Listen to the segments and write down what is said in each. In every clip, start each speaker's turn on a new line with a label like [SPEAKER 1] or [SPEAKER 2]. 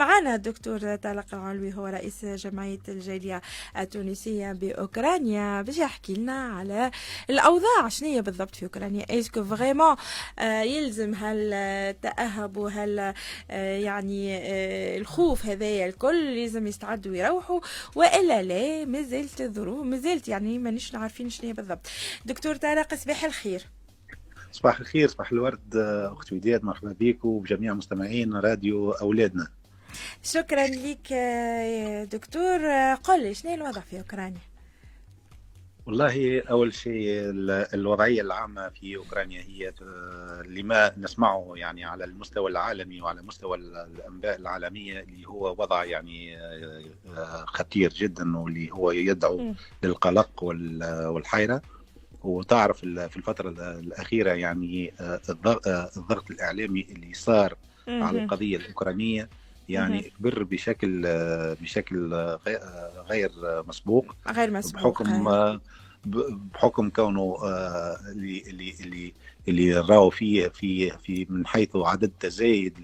[SPEAKER 1] معنا الدكتور طارق العلوي هو رئيس جمعية الجالية التونسية بأوكرانيا باش يحكي لنا على الأوضاع شنو بالضبط في أوكرانيا؟ est-ce que vraiment يلزم هالتأهب وهال يعني الخوف هذايا الكل لازم يستعدوا يروحوا؟ وإلا لا مازالت الظروف مازالت يعني مانيش عارفين شنو بالضبط. دكتور طارق صباح الخير.
[SPEAKER 2] صباح الخير صباح الورد اخت وداد مرحبا بك وبجميع مستمعين راديو أولادنا.
[SPEAKER 1] شكرا لك دكتور. قل لي شنو الوضع في أوكرانيا؟
[SPEAKER 2] والله أول شيء الوضعية العامة في أوكرانيا هي لما نسمعه يعني على المستوى العالمي وعلى مستوى الأنباء العالمية اللي هو وضع يعني خطير جدا واللي هو يدعو للقلق والحيرة. وتعرف في الفترة الأخيرة يعني الضغط الإعلامي اللي صار على القضية الأوكرانية يعني كبر بشكل بشكل غير مسبوق.
[SPEAKER 1] غير مسبوق
[SPEAKER 2] بحكم بحكم كونه اللي اللي اللي اللي راوا فيه في في من حيث عدد تزايد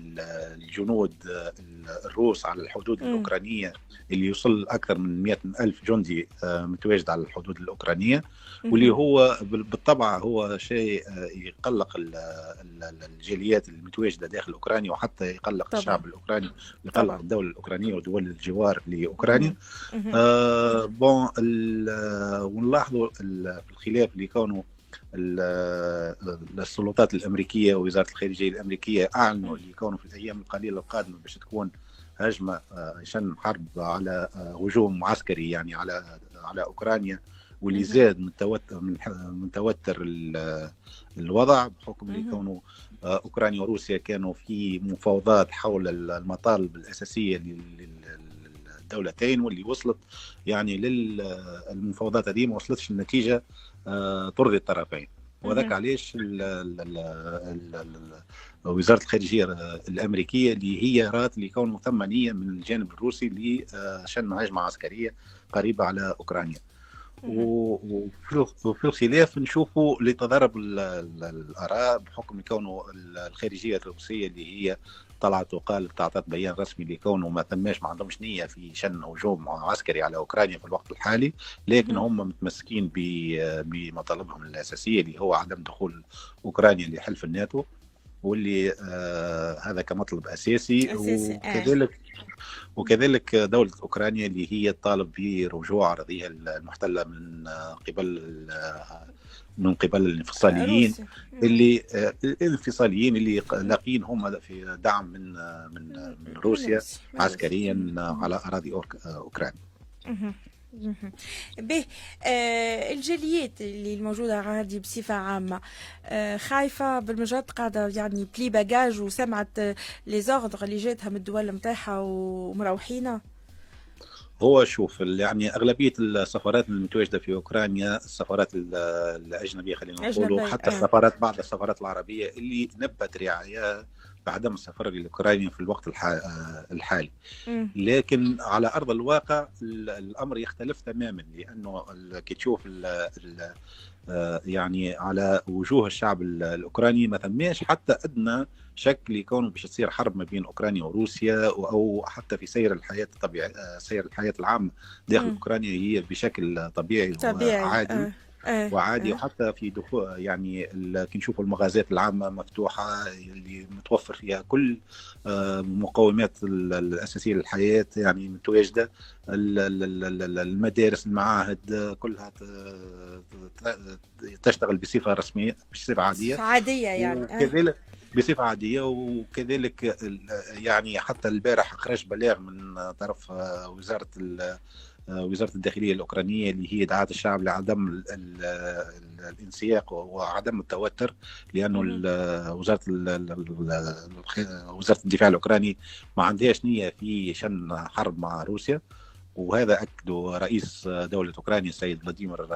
[SPEAKER 2] الجنود الروس على الحدود م. الأوكرانية اللي يوصل أكثر من 100 ألف جندي متواجد على الحدود الأوكرانية واللي هو بالطبع هو شيء يقلق الجاليات المتواجدة داخل أوكرانيا وحتى يقلق طبعا. الشعب الأوكراني يقلق طبعا. الدولة الأوكرانية ودول الجوار لأوكرانيا آه بون ونلاحظوا الخلاف اللي كونه السلطات الأمريكية ووزارة الخارجية الأمريكية أعلنوا اللي يكونوا في الأيام القليلة القادمة باش تكون هجمة عشان حرب على هجوم عسكري يعني على على أوكرانيا واللي زاد من توتر من توتر الوضع بحكم اللي كونوا أوكرانيا وروسيا كانوا في مفاوضات حول المطالب الأساسية للدولتين واللي وصلت يعني للمفاوضات هذه ما وصلتش النتيجة ترضي الطرفين وذاك علاش وزارة الخارجية الأمريكية اللي هي رات اللي كون ثم نية من الجانب الروسي لشن هجمه عسكرية قريبة على أوكرانيا. وفي الخلاف نشوفوا لتضارب الآراء بحكم كونه الخارجية الروسية اللي هي طلعت وقالت اعطت بيان رسمي لكونه ما ثماش ما عندهمش نية في شن هجوم عسكري على أوكرانيا في الوقت الحالي لكن هم متمسكين بمطالبهم الأساسية اللي هو عدم دخول أوكرانيا لحلف الناتو. واللي آه هذا كمطلب أساسي, أساسي. وكذلك وكذلك دولة أوكرانيا اللي هي تطالب برجوع أراضيها المحتلة من قبل من قبل الانفصاليين اللي الانفصاليين اللي لاقين هم في دعم من من من روسيا عسكريا على أراضي أوكرانيا.
[SPEAKER 1] به آه الجاليات اللي الموجودة عادي بصفة عامة آه خايفة بالمجرد قاعدة يعني بلي باجاج وسمعت لي زوردر اللي جاتها من الدول نتاعها ومروحينها
[SPEAKER 2] هو شوف يعني أغلبية السفارات المتواجدة في أوكرانيا السفارات الأجنبية خلينا نقول حتى السفارات بعض السفارات العربية اللي نبت رعاية بعدم السفر لاوكرانيا في الوقت الحالي لكن على أرض الواقع الأمر يختلف تماما لأنه كي تشوف يعني على وجوه الشعب الأوكراني ما ثماش حتى أدنى شكل يكون باش تصير حرب ما بين أوكرانيا وروسيا أو حتى في سير الحياة الطبيعي سير الحياة العامة داخل م. أوكرانيا هي بشكل طبيعي, طبيعي. وعادي أه. أه. وعادي أه. وحتى في دخول يعني كي نشوفوا المغازات العامة مفتوحة اللي متوفر فيها كل المقومات الأساسية للحياة يعني متواجده المدارس المعاهد كلها تشتغل بصفة رسمية بصفة عادية
[SPEAKER 1] عادية يعني
[SPEAKER 2] وكذلك بصفة عادية وكذلك يعني حتى البارح خرج بلاغ من طرف وزارة وزارة الداخلية الأوكرانية اللي هي دعاة الشعب لعدم ال ال الانسياق وعدم التوتر لأنه وزارة وزارة الدفاع الأوكراني ما عندهاش نية في شن حرب مع روسيا وهذا اكده رئيس دولة أوكرانيا السيد فلاديمير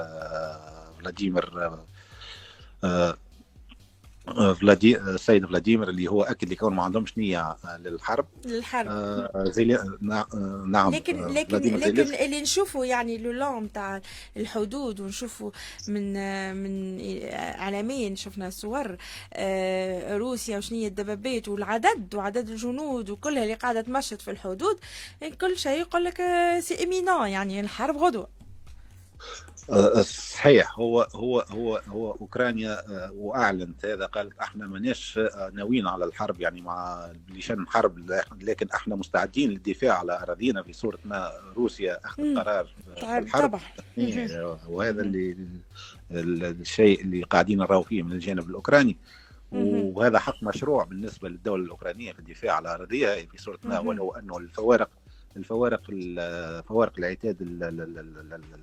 [SPEAKER 2] فلاديمير فلادي السيد فلاديمير اللي هو اكد لكون ما عندهمش نية للحرب.
[SPEAKER 1] للحرب.
[SPEAKER 2] آه زي نعم
[SPEAKER 1] لكن لكن لكن اللي نشوفوا يعني لو تاع الحدود ونشوفوا من من عالمين شفنا صور آه روسيا وشنية الدبابات والعدد وعدد الجنود وكلها اللي قاعدة تمشط في الحدود كل شيء يقول لك سي ايمينون يعني الحرب غدوة.
[SPEAKER 2] آه، صحيح. هو هو هو هو أوكرانيا آه، وأعلنت هذا قالت إحنا ماناش آه، ناويين على الحرب يعني مع لشان حرب لكن إحنا مستعدين للدفاع على أراضينا في صورة ما روسيا أخذت قرار
[SPEAKER 1] الحرب.
[SPEAKER 2] إيه، وهذا اللي الشيء اللي قاعدين نراو فيه من الجانب الأوكراني. وهذا حق مشروع بالنسبة للدولة الأوكرانية في الدفاع على ارضها في صورة ما ولو أنه الفوارق الفوارق فوارق العتاد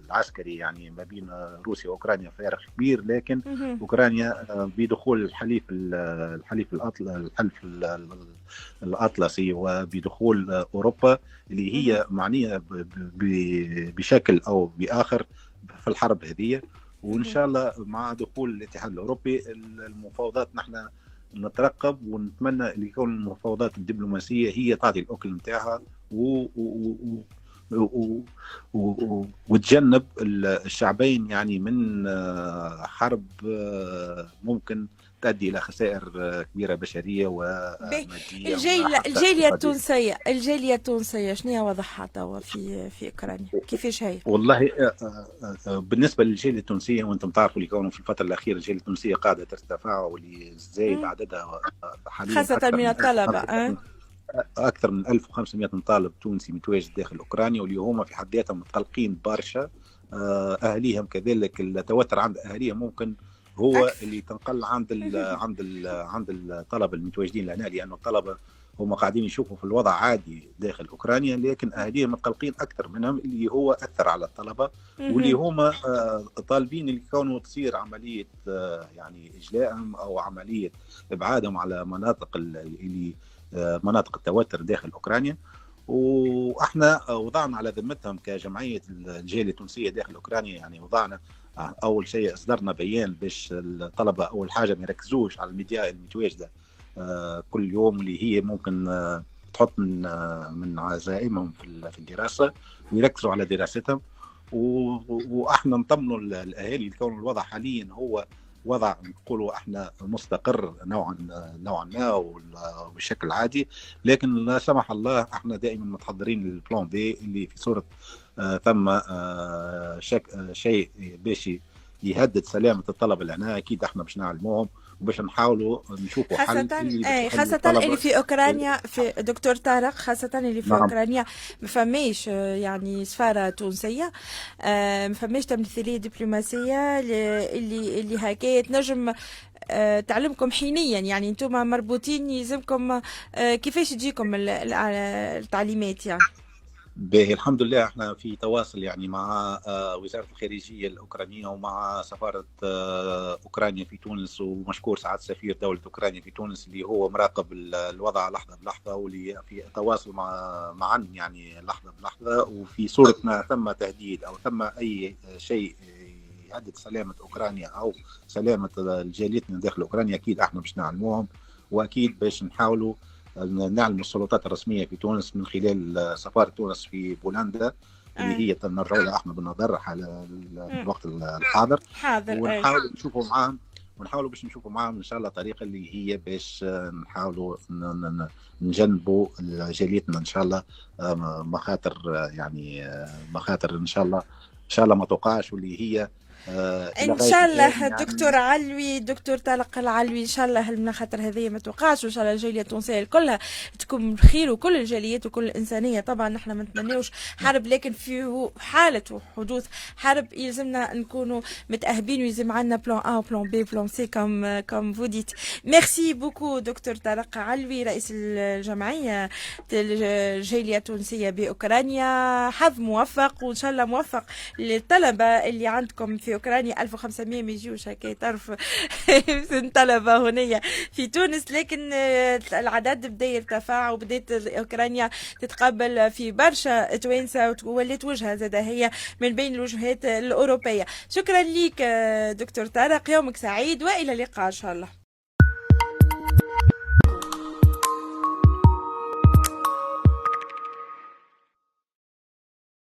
[SPEAKER 2] العسكري يعني ما بين روسيا وأوكرانيا فارق كبير لكن أوكرانيا بدخول الحليف الحليف الحلف الأطلسي وبدخول أوروبا اللي هي معنية بشكل أو بآخر في الحرب هذه. وإن شاء الله مع دخول الاتحاد الأوروبي المفاوضات نحن نترقب ونتمنى اللي يكون المفاوضات الدبلوماسية هي تعطي الأكل نتاعها. و, و, و وتجنب الشعبين يعني من آه، حرب آه، ممكن تؤدي إلى خسائر آه، كبيرة بشرية وماديه
[SPEAKER 1] الجاليه الجاليه التونسية الجاليه التونسية شنو وضعها توا في في أوكرانيا؟ كيفاش هي؟
[SPEAKER 2] والله بالنسبة للجاليه التونسية وأنتم تعرفوا اللي كانوا في الفترة الأخيرة الجاليه التونسية قاعدة ترتفع واللي زايد عددها
[SPEAKER 1] حاليا خاصة من الطلبة
[SPEAKER 2] أكثر من 1500 طالب تونسي متواجد داخل أوكرانيا واللي هما في حد ذاتهم متقلقين برشا. آه، أهاليهم كذلك التوتر عند أهاليهم ممكن هو اللي تنقل عند ال عند ال عند الطلبة المتواجدين لهنا لأنه الطلبة هم قاعدين يشوفوا في الوضع عادي داخل أوكرانيا لكن أهاليهم متقلقين أكثر منهم اللي هو أثر على الطلبة واللي هم آه، طالبين اللي كونوا تصير عملية آه، يعني اجلائهم أو عملية إبعادهم على مناطق اللي مناطق التوتر داخل أوكرانيا. وإحنا وضعنا على ذمتهم كجمعية الجاليه التونسية داخل أوكرانيا يعني وضعنا أول شيء اصدرنا بيان باش الطلبة اول حاجة ما يركزوش على الميديا المتواجدة آه، كل يوم اللي هي ممكن آه، تحط من آه، من عزائمهم في الدراسة ويركزوا على دراستهم. وإحنا نطمنوا الأهالي كون الوضع حاليا هو وضع نقولوا إحنا مستقر نوعا نوعا ما وبشكل عادي. لكن لا سمح الله إحنا دائما متحضرين للبلان بي اللي في صورة ثم آه آه شيء باش يهدد سلامه الطلبة لهنا أكيد إحنا باش نعلموهم وباش نحاولوا نشوفوا
[SPEAKER 1] حل خاصة اي خاصة اللي في أوكرانيا في دكتور طارق خاصة اللي في نعم. أوكرانيا ما فماش يعني سفارة تونسية آه، ما فماش تمثيلية دبلوماسية اللي اللي هكايا تنجم آه، تعلمكم حينيا. يعني أنتم مربوطين يلزمكم آه، كيفاش تجيكم التعليمات يعني؟
[SPEAKER 2] باهي الحمد لله إحنا في تواصل يعني مع آه، وزارة الخارجية الأوكرانية ومع سفارة آه، أوكرانيا في تونس ومشكور سعاده سفير دولة أوكرانيا في تونس اللي هو مراقب الوضع لحظة بلحظة واللي في تواصل مع معا يعني لحظة بلحظة. وفي صورة ما ثم تهديد أو ثم أي شيء يهدد سلامة أوكرانيا أو سلامة جاليتنا داخل أوكرانيا أكيد إحنا باش نعلموهم وأكيد باش نحاولوا نعلم السلطات الرسمية في تونس من خلال سفارة تونس في بولندا اللي هي نرجعوا لها إحنا بالنظر على الوقت الحاضر.
[SPEAKER 1] حاضر
[SPEAKER 2] ونحاول نشوفوا معاهم ونحاولوا باش نشوفوا معاهم إن شاء الله طريقة اللي هي باش نحاولوا نجنبوا جاليتنا إن شاء الله مخاطر يعني مخاطر إن شاء الله إن شاء الله ما توقعش واللي هي
[SPEAKER 1] آه إن شاء الله يعني دكتور علوي دكتور طارق العلوي إن شاء الله من خاطر هذه ما توقعش وإن شاء الله الجالية التونسية كلها تكون بخير وكل الجاليات وكل الإنسانية. طبعا نحن ما نتمناوش حرب لكن في حالة حدوث حرب يلزمنا نكونوا متأهبين ويلزم عندنا plan A و plan B plan C comme comme vous dites merci beaucoup دكتور طارق علوي رئيس الجمعية الجالية التونسية بأوكرانيا. حظ موفق وإن شاء الله موفق للطلبة اللي عندكم في اوكرانيا 1500 ما يجيوش هكا تعرف طلبه هنا في تونس لكن آه، العدد بدأ يرتفع وبدأت أوكرانيا تتقبل في برشا توانسة وولات وجهة زاد هي من بين الوجهات الأوروبية. شكرا لك آه، دكتور طارق. يومك سعيد وإلى اللقاء إن شاء الله.